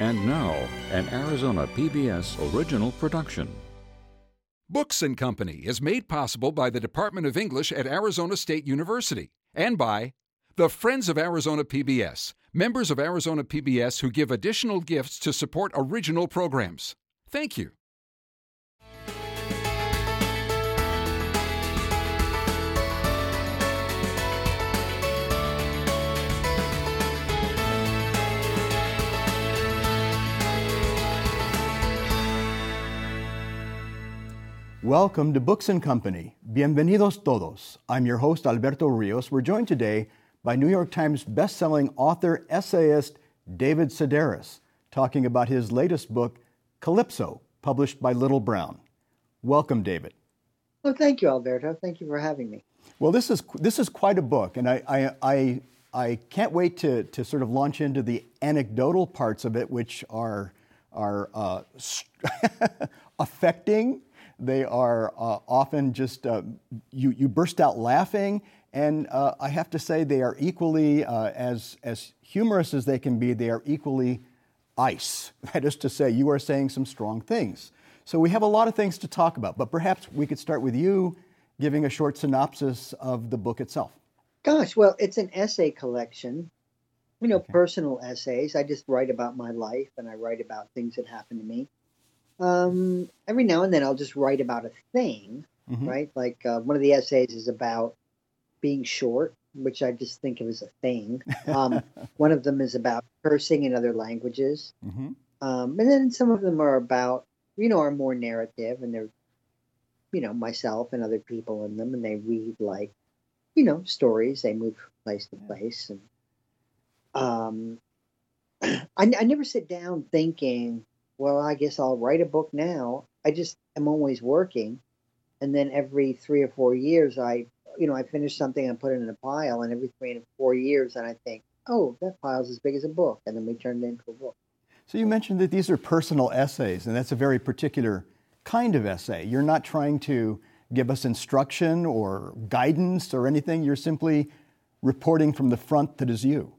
And now, an Arizona PBS original production. Books and Company is made possible by the Department of English at Arizona State University and by the Friends of Arizona PBS, members of Arizona PBS who give additional gifts to support original programs. Thank you. Welcome to Books and Company. Bienvenidos todos. I'm your host, Alberto Rios. We're joined today by New York Times bestselling author, essayist David Sedaris, talking about his latest book, Calypso, published by Little Brown. Welcome, David. Well, thank you, Alberto. Thank you for having me. Well, this is this is quite a book, and I I I, I can't wait to, to sort of launch into the anecdotal parts of it, which are are uh, affecting they are uh, often just, uh, you, you burst out laughing, and uh, I have to say they are equally, uh, as, as humorous as they can be, they are equally ice. That is to say, you are saying some strong things. So we have a lot of things to talk about, but perhaps we could start with you giving a short synopsis of the book itself. Gosh, well, it's an essay collection, you know, okay. personal essays. I just write about my life and I write about things that happen to me um, every now and then I'll just write about a thing, mm-hmm. right? Like uh, one of the essays is about being short, which I just think of as a thing. Um, one of them is about cursing in other languages. Mm-hmm. Um, and then some of them are about, you know, are more narrative and they're, you know, myself and other people in them and they read like, you know, stories. They move from place to place. And um, I, I never sit down thinking, well, I guess I'll write a book now. I just am always working. And then every three or four years, I, you know, I finish something and put it in a pile. And every three or four years, and I think, oh, that pile's as big as a book. And then we turn it into a book. So you mentioned that these are personal essays, and that's a very particular kind of essay. You're not trying to give us instruction or guidance or anything. You're simply reporting from the front that is you.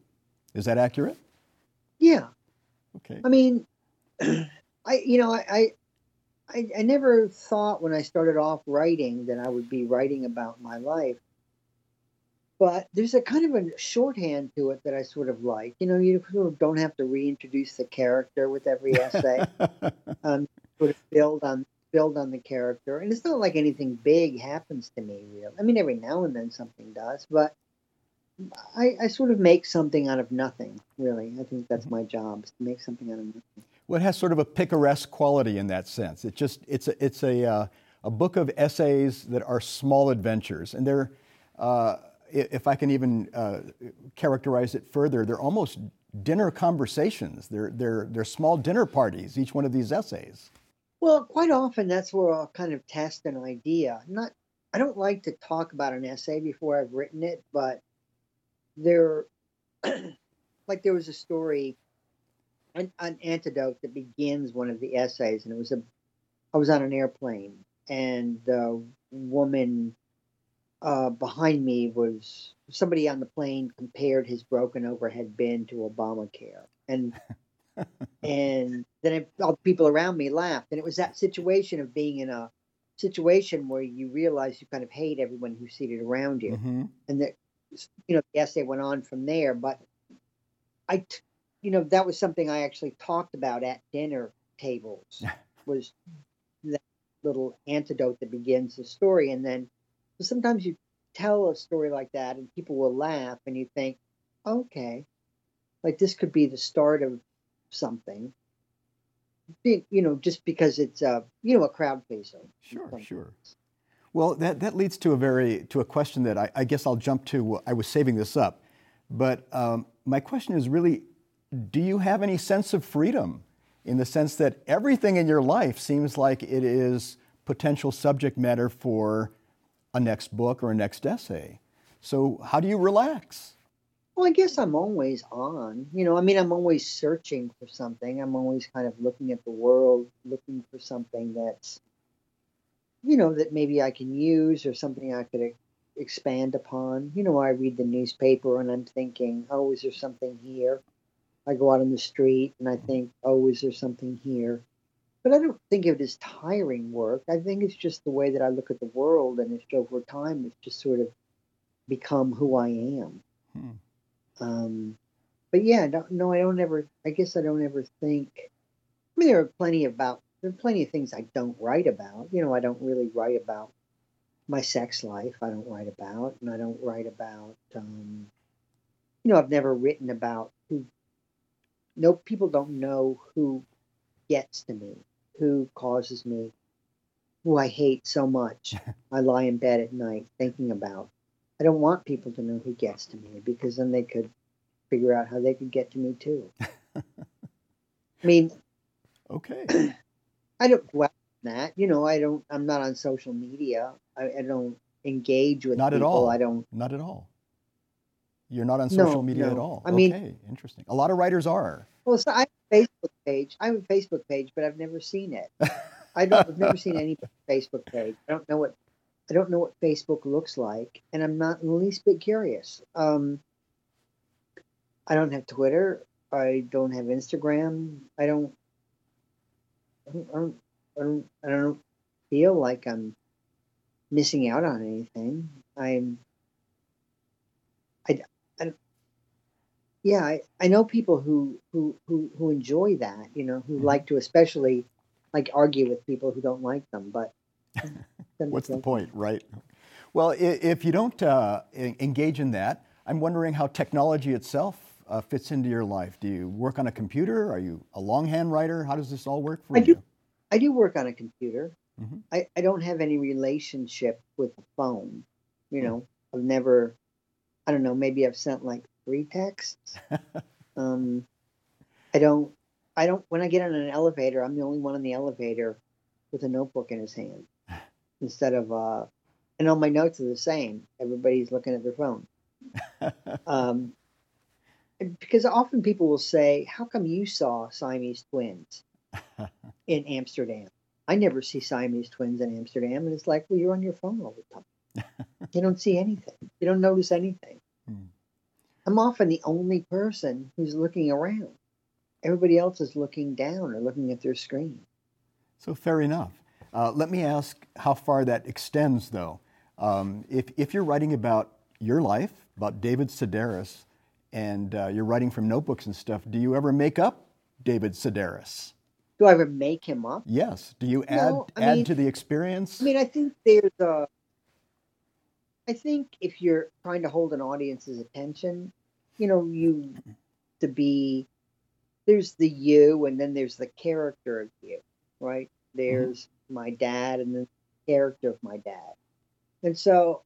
Is that accurate? Yeah. Okay. I mean, I, you know, I, I, I never thought when I started off writing that I would be writing about my life. But there's a kind of a shorthand to it that I sort of like. You know, you sort of don't have to reintroduce the character with every essay. um, sort of build on build on the character, and it's not like anything big happens to me. Really, I mean, every now and then something does, but I, I sort of make something out of nothing. Really, I think that's mm-hmm. my job: is to make something out of nothing well, it has sort of a picaresque quality in that sense. It just it's a, it's a uh, a book of essays that are small adventures, and they're uh, if I can even uh, characterize it further, they're almost dinner conversations. They're they're they're small dinner parties. Each one of these essays. Well, quite often that's where I'll kind of test an idea. Not I don't like to talk about an essay before I've written it, but there, like there was a story an, an antidote that begins one of the essays, and it was a I was on an airplane, and the woman uh, behind me was somebody on the plane compared his broken overhead bin to Obamacare, and and then it, all the people around me laughed, and it was that situation of being in a situation where you realize you kind of hate everyone who's seated around you, mm-hmm. and that you know the essay went on from there, but I t- you know, that was something I actually talked about at dinner tables was that little antidote that begins the story. And then sometimes you tell a story like that and people will laugh and you think, okay, like this could be the start of something. You know, just because it's a you know a crowd pleaser. Sure, sure. Well, that, that leads to a very to a question that I, I guess I'll jump to. I was saving this up, but um, my question is really do you have any sense of freedom in the sense that everything in your life seems like it is potential subject matter for a next book or a next essay? So, how do you relax? Well, I guess I'm always on. You know, I mean, I'm always searching for something. I'm always kind of looking at the world, looking for something that's, you know, that maybe I can use or something I could expand upon. You know, I read the newspaper and I'm thinking, oh, is there something here? I go out on the street and I think, oh, is there something here? But I don't think of it as tiring work. I think it's just the way that I look at the world, and it's over time, it's just sort of become who I am. Hmm. Um, but yeah, no, no, I don't ever. I guess I don't ever think. I mean, there are plenty about there are plenty of things I don't write about. You know, I don't really write about my sex life. I don't write about, and I don't write about. Um, you know, I've never written about who. No, people don't know who gets to me, who causes me, who I hate so much. I lie in bed at night thinking about. I don't want people to know who gets to me because then they could figure out how they could get to me too. I mean, okay. I don't well that you know I don't I'm not on social media. I, I don't engage with not people. at all. I don't. Not at all. You're not on social no, media no. at all. I mean, okay, interesting. A lot of writers are. Well, so I have a Facebook page. I have a Facebook page, but I've never seen it. I don't. I've never seen any Facebook page. I don't know what. I don't know what Facebook looks like, and I'm not in the least bit curious. Um, I don't have Twitter. I don't have Instagram. I don't. I don't, I don't, I don't, I don't feel like I'm missing out on anything. I'm. I, I yeah, I, I know people who, who, who, who enjoy that, you know, who mm-hmm. like to especially like argue with people who don't like them, but what's the point, right? Well, if you don't uh, engage in that, I'm wondering how technology itself uh, fits into your life. Do you work on a computer? Are you a longhand writer? How does this all work for I you? Do, I do work on a computer. Mm-hmm. I, I don't have any relationship with the phone. You know, I've never, I don't know, maybe I've sent like three texts. um, I don't, I don't, when I get on an elevator, I'm the only one in the elevator with a notebook in his hand instead of, uh, and all my notes are the same. Everybody's looking at their phone. um, because often people will say, "How come you saw Siamese twins in Amsterdam?" I never see Siamese twins in Amsterdam, and it's like, well, you're on your phone all the time. you don't see anything. You don't notice anything. Hmm. I'm often the only person who's looking around. Everybody else is looking down or looking at their screen. So fair enough. Uh, let me ask how far that extends, though. Um, if, if you're writing about your life, about David Sedaris, and uh, you're writing from notebooks and stuff, do you ever make up David Sedaris? Do I ever make him up? Yes. Do you add no, add mean, to the experience? I mean, I think there's a. I think if you're trying to hold an audience's attention, you know, you to be there's the you and then there's the character of you, right? There's mm-hmm. my dad and the character of my dad. And so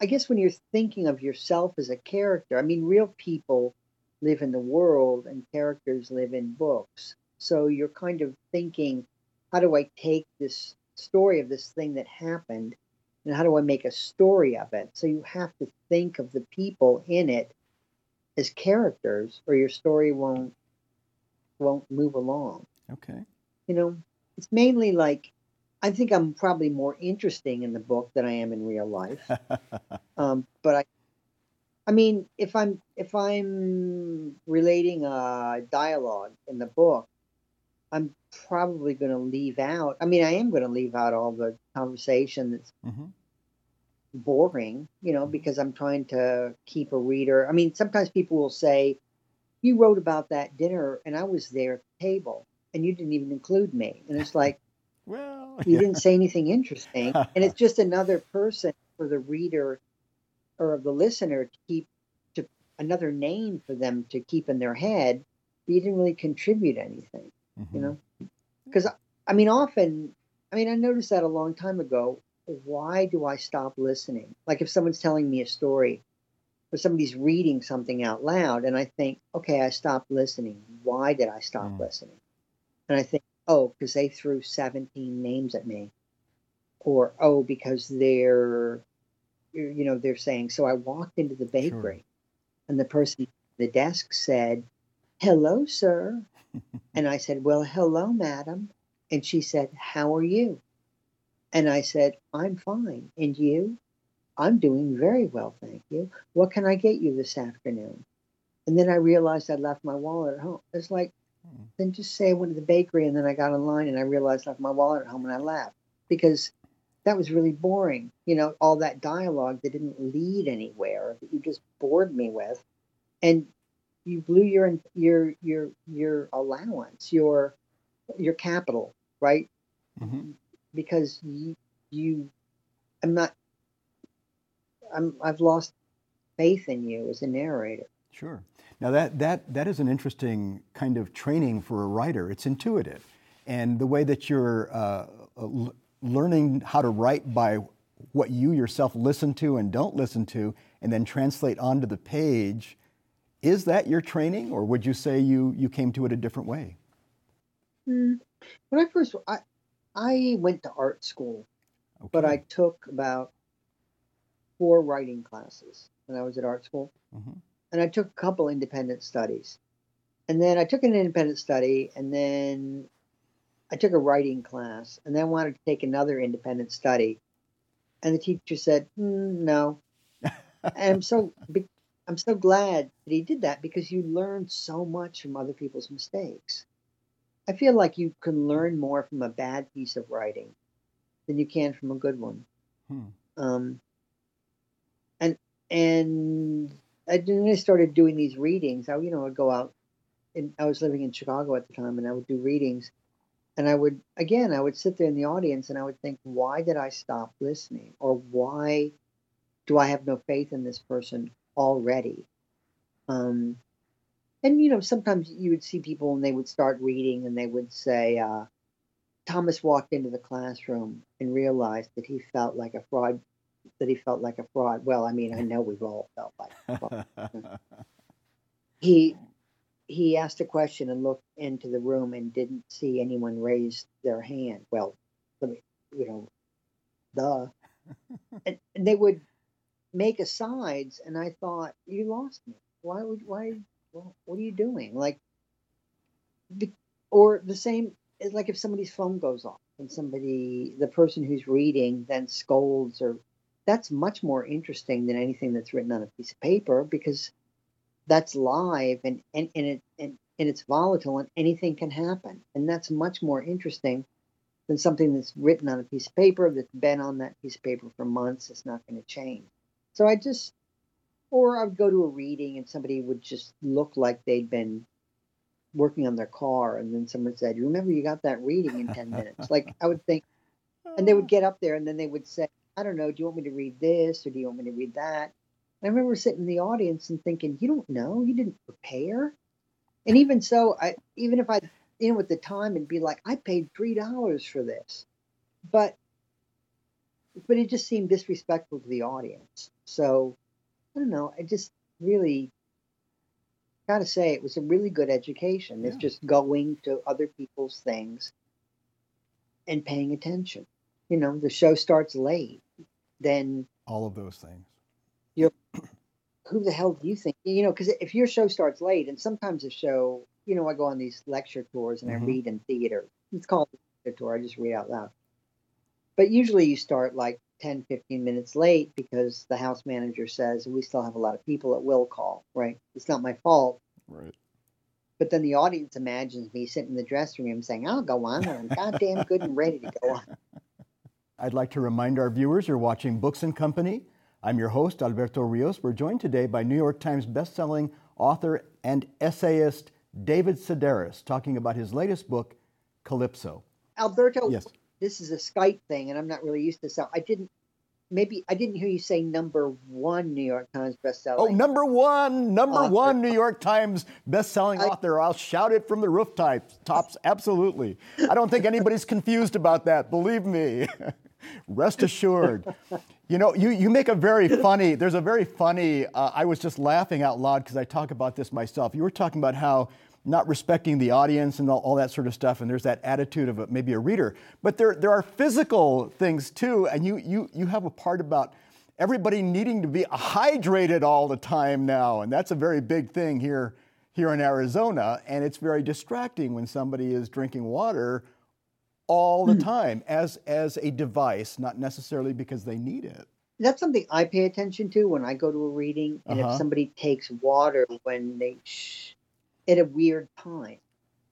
I guess when you're thinking of yourself as a character, I mean, real people live in the world and characters live in books. So you're kind of thinking, how do I take this story of this thing that happened and how do I make a story of it? So you have to think of the people in it as characters or your story won't won't move along. Okay. You know, it's mainly like I think I'm probably more interesting in the book than I am in real life. um, but I, I mean, if I'm if I'm relating a dialogue in the book, I'm probably going to leave out. I mean, I am going to leave out all the conversation that's mm-hmm. boring, you know, because I'm trying to keep a reader. I mean, sometimes people will say, "You wrote about that dinner, and I was there at the table, and you didn't even include me," and it's like well, you yeah. didn't say anything interesting, and it's just another person for the reader or the listener to keep to another name for them to keep in their head. But you didn't really contribute anything, mm-hmm. you know. Because I mean, often, I mean, I noticed that a long time ago. Why do I stop listening? Like if someone's telling me a story, or somebody's reading something out loud, and I think, okay, I stopped listening. Why did I stop mm. listening? And I think, oh, because they threw 17 names at me. Or, oh, because they're, you know, they're saying, so I walked into the bakery sure. and the person at the desk said, hello, sir. And I said, well, hello, madam. And she said, how are you? And I said, I'm fine. And you? I'm doing very well, thank you. What can I get you this afternoon? And then I realized I'd left my wallet at home. It's like, hmm. then just say I went to the bakery and then I got online and I realized I left my wallet at home and I left because that was really boring. You know, all that dialogue that didn't lead anywhere that you just bored me with, and you blew your your your your allowance, your your capital, right? Mm-hmm. Because you you, I'm not. I'm I've lost faith in you as a narrator. Sure. Now that that that is an interesting kind of training for a writer. It's intuitive, and the way that you're uh, learning how to write by what you yourself listen to and don't listen to, and then translate onto the page. Is that your training, or would you say you you came to it a different way? Mm. When I first, I I went to art school, okay. but I took about four writing classes when I was at art school, mm-hmm. and I took a couple independent studies, and then I took an independent study, and then I took a writing class and then wanted to take another independent study. And the teacher said, mm, no. and so, I'm so glad that he did that because you learn so much from other people's mistakes. I feel like you can learn more from a bad piece of writing than you can from a good one. Hmm. Um, and and I, then I started doing these readings. I you know I'd go out, and I was living in Chicago at the time, and I would do readings, and I would, again, I would sit there in the audience and I would think, why did I stop listening? Or why do I have no faith in this person already? Um, and, you know, sometimes you would see people and they would start reading and they would say, uh, Thomas walked into the classroom and realized that he felt like a fraud, that he felt like a fraud. Well, I mean, I know we've all felt like a fraud. he he asked a question and looked into the room and didn't see anyone raise their hand. Well, let me, you know, duh. and, and, they would make asides, and I thought, you lost me. Why would why? Well, what are you doing? Like, or the same is like if somebody's phone goes off and somebody, the person who's reading, then scolds or that's much more interesting than anything that's written on a piece of paper because that's live and and, and it and, and it's volatile and anything can happen and that's much more interesting than something that's written on a piece of paper that's been on that piece of paper for months it's not going to change so i just or i would go to a reading and somebody would just look like they'd been working on their car. And then someone said You remember you got that reading in 10 minutes? Like i would think and they would get up there and then they would say i don't know. Do you want me to read this or do you want me to read that? And I remember sitting in the audience and thinking, you don't know, you didn't prepare. And even so, I even if I you know at the time and be like, I paid three dollars for this, but but it just seemed disrespectful to the audience. So I don't know. I just really got to say it was a really good education. It's just going to other people's things and paying attention. You know, the show starts late, then all of those things you're who the hell do you think? You know, because if your show starts late, and sometimes a show, you know, I go on these lecture tours and mm-hmm. I read in theater. It's called a tour. I just read out loud. But usually you start like 10, 15 minutes late because the house manager says we still have a lot of people at will call, right? It's not my fault. Right. But then the audience imagines me sitting in the dressing room saying, I'll go on and I'm goddamn good and ready to go on. I'd like to remind our viewers you're watching Books and Company. I'm your host, Alberto Rios. We're joined today by New York Times bestselling author and essayist David Sedaris, talking about his latest book, Calypso. Alberto, yes. This is a Skype thing, and I'm not really used to so I didn't maybe I didn't hear you say number one New York Times bestseller. Oh, number one, number author. one New York Times bestselling author. I'll shout it from the rooftops. Tops, absolutely. I don't think anybody's confused about that. Believe me. Rest assured. You know, you, you make a very funny, there's a very funny, uh, I was just laughing out loud because I talk about this myself. You were talking about how not respecting the audience and all, all, that sort of stuff, and there's that attitude of a, maybe a reader. But there, there are physical things too, and you, you, you have a part about everybody needing to be hydrated all the time now, and that's a very big thing here, here in Arizona, and it's very distracting when somebody is drinking water all the mm. time as as a device, not necessarily because they need it. that's something I pay attention to when I go to a reading, and Uh-huh. if somebody takes water when they shh, at a weird time,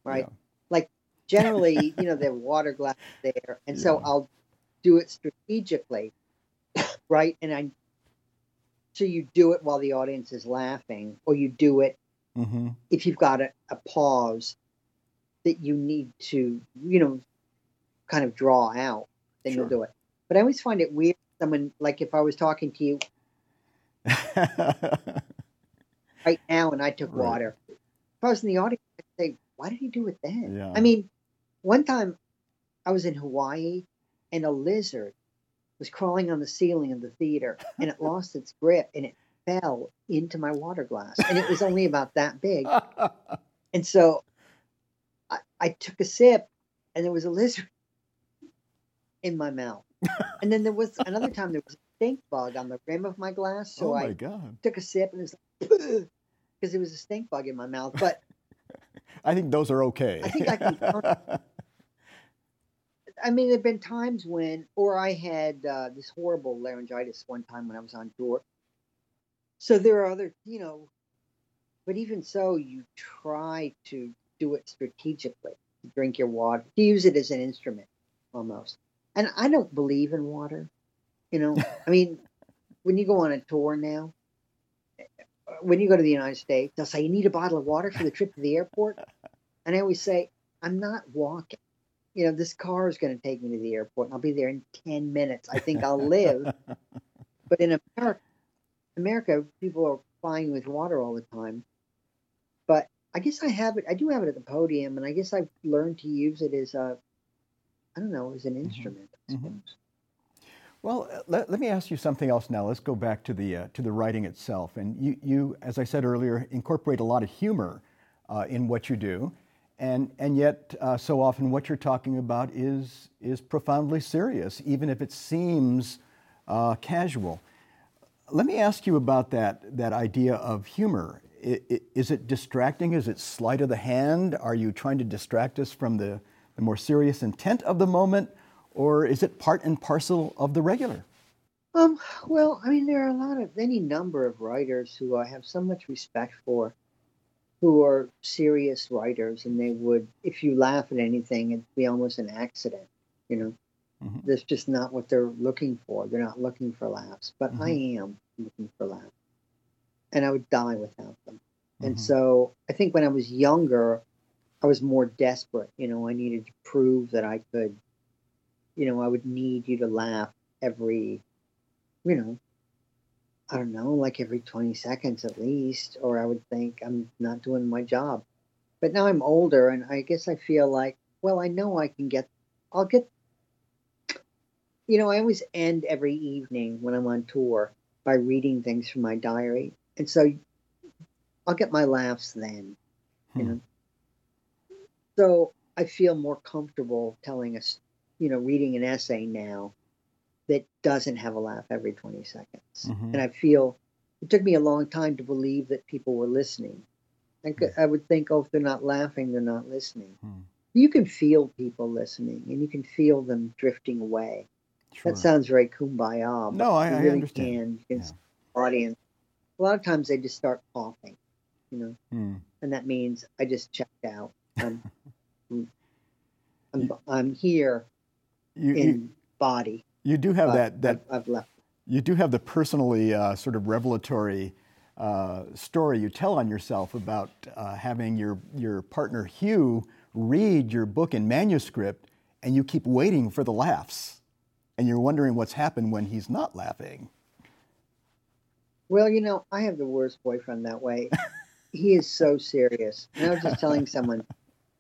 right? Yeah. Like generally, you know, the water glass there, and so I'll do it strategically, right? And I, so you do it while the audience is laughing, or you do it hmm if you've got a, a pause that you need to, you know, kind of draw out, then Sure. you'll do it. But I always find it weird. Someone like if I was talking to you right now and I took Right. water, if I was in the audience, I'd say, "Why did he do it then?" Yeah. I mean, one time I was in Hawaii and a lizard was crawling on the ceiling of the theater and it lost its grip and it fell into my water glass and it was only about that big. And so I, I took a sip and there was a lizard in my mouth. And then there was another time there was a stink bug on the rim of my glass. So oh I my God. took a sip and it was like, because there was a stink bug in my mouth. But I think those are okay. I think I can count- I mean, there have been times when, or I had uh, this horrible laryngitis one time when I was on tour. So there are other, you know, but even so, you try to do it strategically. Drink your water, to use it as an instrument almost. And I don't believe in water. You know, I mean, when you go on a tour now, when you go to the United States, they'll say, You need a bottle of water for the trip to the airport. And I always say, I'm not walking. You know, this car is going to take me to the airport and I'll be there in 10 minutes. I think I'll live. but in America, America, people are flying with water all the time. But I guess I have it. I do have it at the podium, and I guess I've learned to use it as a, I don't know, as an instrument. I Mhm. suppose. Well, uh, let, let me ask you something else now. Let's go back to the, uh, to the writing itself. And you, you, as I said earlier, incorporate a lot of humor uh, in what you do. And, and yet, uh, so often what you're talking about is, is profoundly serious, even if it seems uh, casual. Let me ask you about that, that idea of humor. I- i- Is it distracting? Is it sleight of the hand? Are you trying to distract us from the, the more serious intent of the moment? Or is it part and parcel of the regular? Um, well, I mean, there are a lot of any number of writers who I have so much respect for, who are serious writers, and they would, if you laugh at anything, it'd be almost an accident. You know, Mhm. that's just not what they're looking for. They're not looking for laughs, but I am looking for laughs, and I would die without them. And Mhm. so, I think when I was younger, I was more desperate. You know, I needed to prove that I could. You know, I would need you to laugh every you know, I don't know, like every 20 seconds at least, or I would think I'm not doing my job. But now I'm older and I guess I feel like, well, I know I can get, I'll get, you know, I always end every evening when I'm on tour by reading things from my diary. And so I'll get my laughs then, you Hmm. know. So I feel more comfortable telling us, you know, reading an essay now that doesn't have a laugh every 20 seconds. Mhm. And I feel it took me a long time to believe that people were listening. I, could, I would think, oh, if they're not laughing, they're not listening. Hmm. You can feel people listening and you can feel them drifting away. Sure. That sounds very kumbaya. No, I- you I understand. Can. You can see the audience. A lot of times they just start coughing, you know, Hmm. and that means I just checked out. I'm, I'm, I'm here You, in you, body. you do have that, that I've, I've left. you do have the personally uh, sort of revelatory uh, story you tell on yourself about uh, having your, your partner Hugh read your book in manuscript and you keep waiting for the laughs and you're wondering what's happened when he's not laughing. Well, you know, I have the worst boyfriend that way. he is so serious. And I was just telling someone,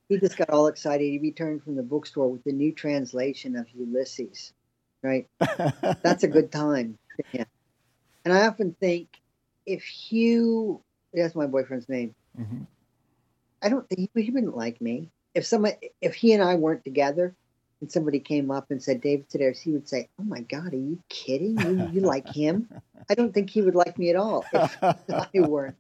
he just got all excited. He returned from the bookstore with the new translation of Ulysses, right? That's a good time for. And I often think if Hugh, that's my boyfriend's name, Mhm. I don't think he, he wouldn't like me. If someone, if he and I weren't together, and somebody came up and said David Sedaris, he would say, "Oh my God, are you kidding? You, you like him?" I don't think he would like me at all if I weren't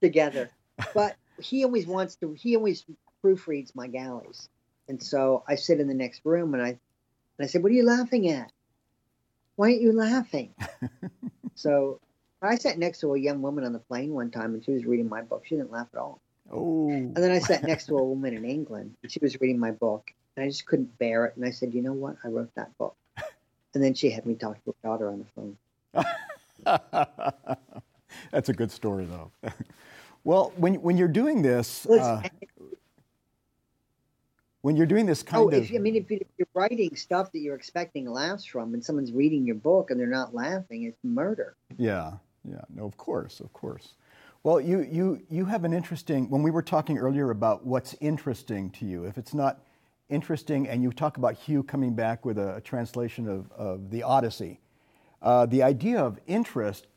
together. But he always wants to. He always proofreads my galleys, and so I sit in the next room and I, and I said, "What are you laughing at?" Why aren't you laughing? so I sat next to a young woman on the plane one time and she was reading my book. She didn't laugh at all. Oh. And then I sat next to a woman in England and she was reading my book and I just couldn't bear it. And I said, You know what? I wrote that book. And then she had me talk to her daughter on the phone. That's a good story, though. well, when, when you're doing this, uh, when you're doing this kind oh, of. If, I mean, if you're writing stuff that you're expecting laughs from and someone's reading your book and they're not laughing, it's murder. Yeah, yeah. No, of course, of course. Well, you, you, you have an interesting, when we were talking earlier about what's interesting to you, if it's not interesting, and you talk about Hugh coming back with a, a translation of, of the Odyssey, uh, the idea of interest,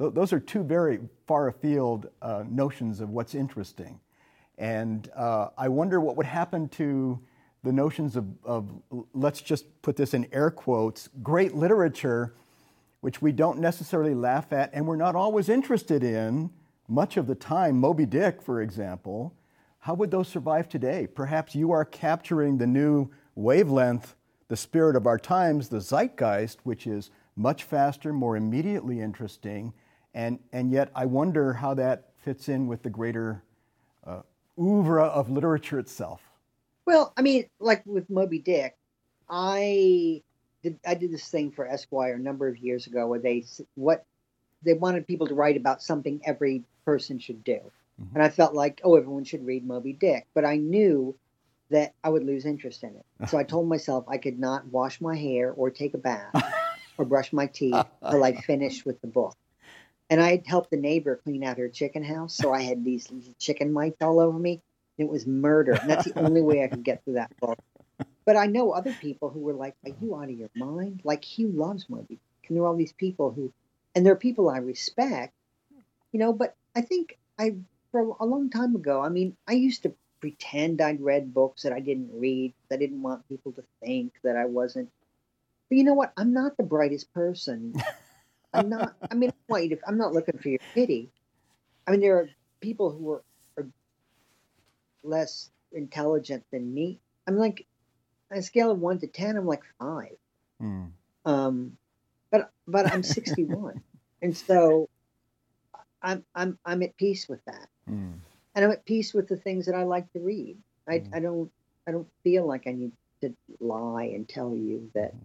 th- those are two very far afield uh, notions of what's interesting. And uh, I wonder what would happen to the notions of, of, let's just put this in air quotes, great literature, which we don't necessarily laugh at and we're not always interested in much of the time. Moby Dick, for example, how would those survive today? Perhaps you are capturing the new wavelength, the spirit of our times, the zeitgeist, which is much faster, more immediately interesting, and, and yet I wonder how that fits in with the greater uh, oeuvre of literature itself. Well, I mean, like with Moby Dick, I did I did this thing for Esquire a number of years ago where they what they wanted people to write about something every person should do. Mm-hmm. And I felt like, oh, everyone should read Moby Dick. But I knew that I would lose interest in it. So I told myself I could not wash my hair or take a bath or brush my teeth till I finished with the book. And I had helped the neighbor clean out her chicken house. So I had these chicken mites all over me. It was murder. And that's the only way I could get through that book. But I know other people who were like, Are you out of your mind? Like Hugh loves Moby. And there are all these people who, and there are people I respect, you know, but I think I for a long time ago. I mean, I used to pretend I'd read books that I didn't read. I didn't want people to think that I wasn't. But you know what? I'm not the brightest person. I'm not. I mean, I want you to, I'm not looking for your pity. I mean, there are people who are, are less intelligent than me. I'm like, on a scale of one to ten, I'm like five. Mm. Um, but but I'm 61, and so I'm I'm I'm at peace with that, mm. and I'm at peace with the things that I like to read. I mm. I don't I don't feel like I need to lie and tell you that mm.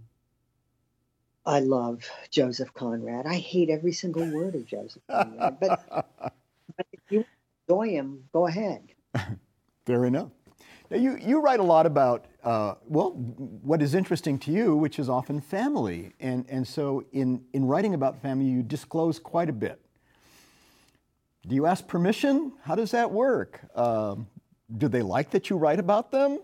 I love Joseph Conrad. I hate every single word of Joseph Conrad, but, but if you enjoy him, go ahead. Fair enough. Now you, you write a lot about, uh, well, what is interesting to you, which is often family. And, and so in, in writing about family, you disclose quite a bit. Do you ask permission? How does that work? Um, do they like that you write about them?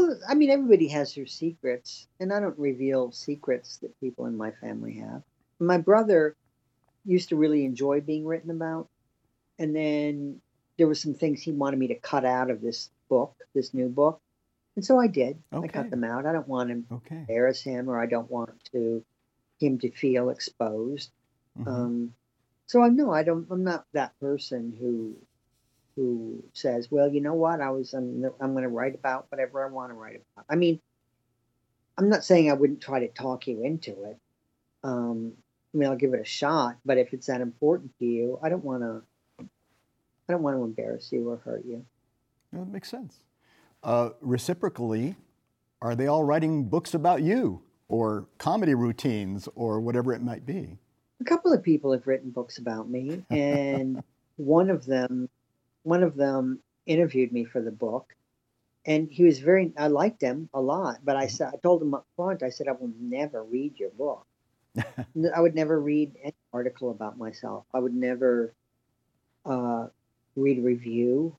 Well, I mean, everybody has their secrets, and I don't reveal secrets that people in my family have. My brother used to really enjoy being written about, and then there were some things he wanted me to cut out of this book, this new book, and so I did. Okay. I cut them out. I don't want to okay. embarrass him, or I don't want to him to feel exposed. Mm-hmm. Um, so I know I don't. I'm not that person who who says, "Well, you know what? I was. I'm, I'm going to write about whatever I want to write about." I mean, I'm not saying I wouldn't try to talk you into it. Um, I mean, I'll give it a shot. But if it's that important to you, I don't want to. I don't want to embarrass you or hurt you. That makes sense. Uh, reciprocally, are they all writing books about you or comedy routines or whatever it might be? a couple of people have written books about me, and one of them, one of them interviewed me for the book, and he was very. I liked him a lot, but I said I told him up front. I said I will never read your book. I would never read any article about myself. I would never uh, read a review.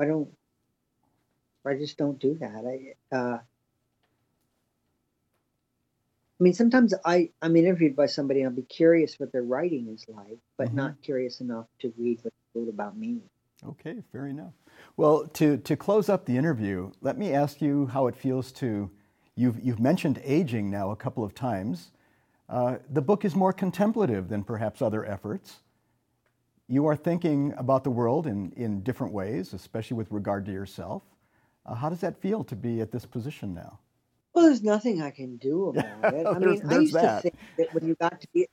I don't. I just don't do that. I uh, I mean, sometimes I, I'm interviewed by somebody and I'll be curious what their writing is like, but mm-hmm. not curious enough to read what they wrote about me. Okay, fair enough. Well, to, to close up the interview, let me ask you how it feels to, you've, you've mentioned aging now a couple of times. Uh, the book is more contemplative than perhaps other efforts. You are thinking about the world in, in different ways, especially with regard to yourself. Uh, how does that feel to be at this position now? Well, there's nothing I can do about it. I mean, I used that. to think that when you got to be,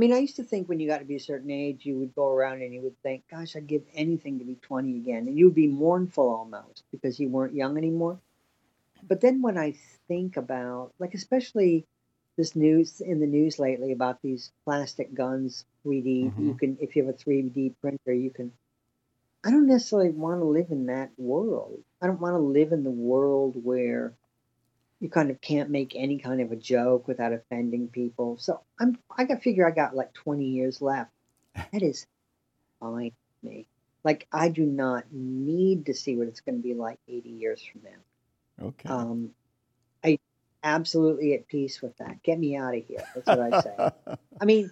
mean, I used to think when you got to be a certain age, you would go around and you would think, "Gosh, I'd give anything to be 20 again," and you would be mournful almost because you weren't young anymore. But then when I think about, like, especially this news in the news lately about these plastic guns, 3D, mm-hmm. you can, if you have a 3D printer, you can. I don't necessarily want to live in that world. I don't want to live in the world where you kind of can't make any kind of a joke without offending people. So I'm I got figure I got like 20 years left. That is fine with me. Like I do not need to see what it's going to be like 80 years from now. Okay. Um, I absolutely at peace with that. Get me out of here. That's what I say. I mean,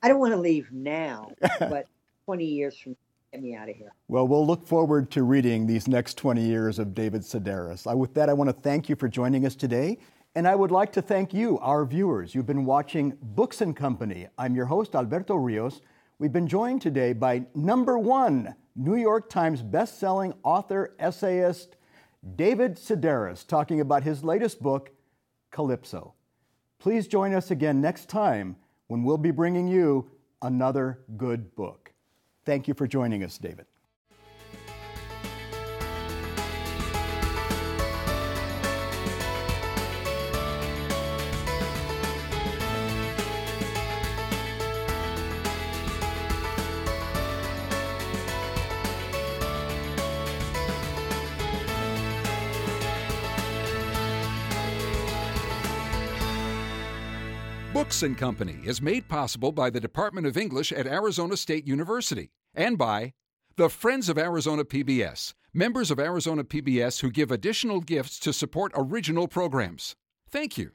I don't want to leave now, but 20 years from get me out of here. Well, we'll look forward to reading these next 20 years of David Sedaris. I, with that, I want to thank you for joining us today. And I would like to thank you, our viewers. You've been watching Books and Company. I'm your host, Alberto Rios. We've been joined today by number one New York Times best-selling author, essayist, David Sedaris, talking about his latest book, Calypso. Please join us again next time when we'll be bringing you another good book. Thank you for joining us, David. Books and Company is made possible by the Department of English at Arizona State University and by the Friends of Arizona PBS, members of Arizona PBS who give additional gifts to support original programs. Thank you.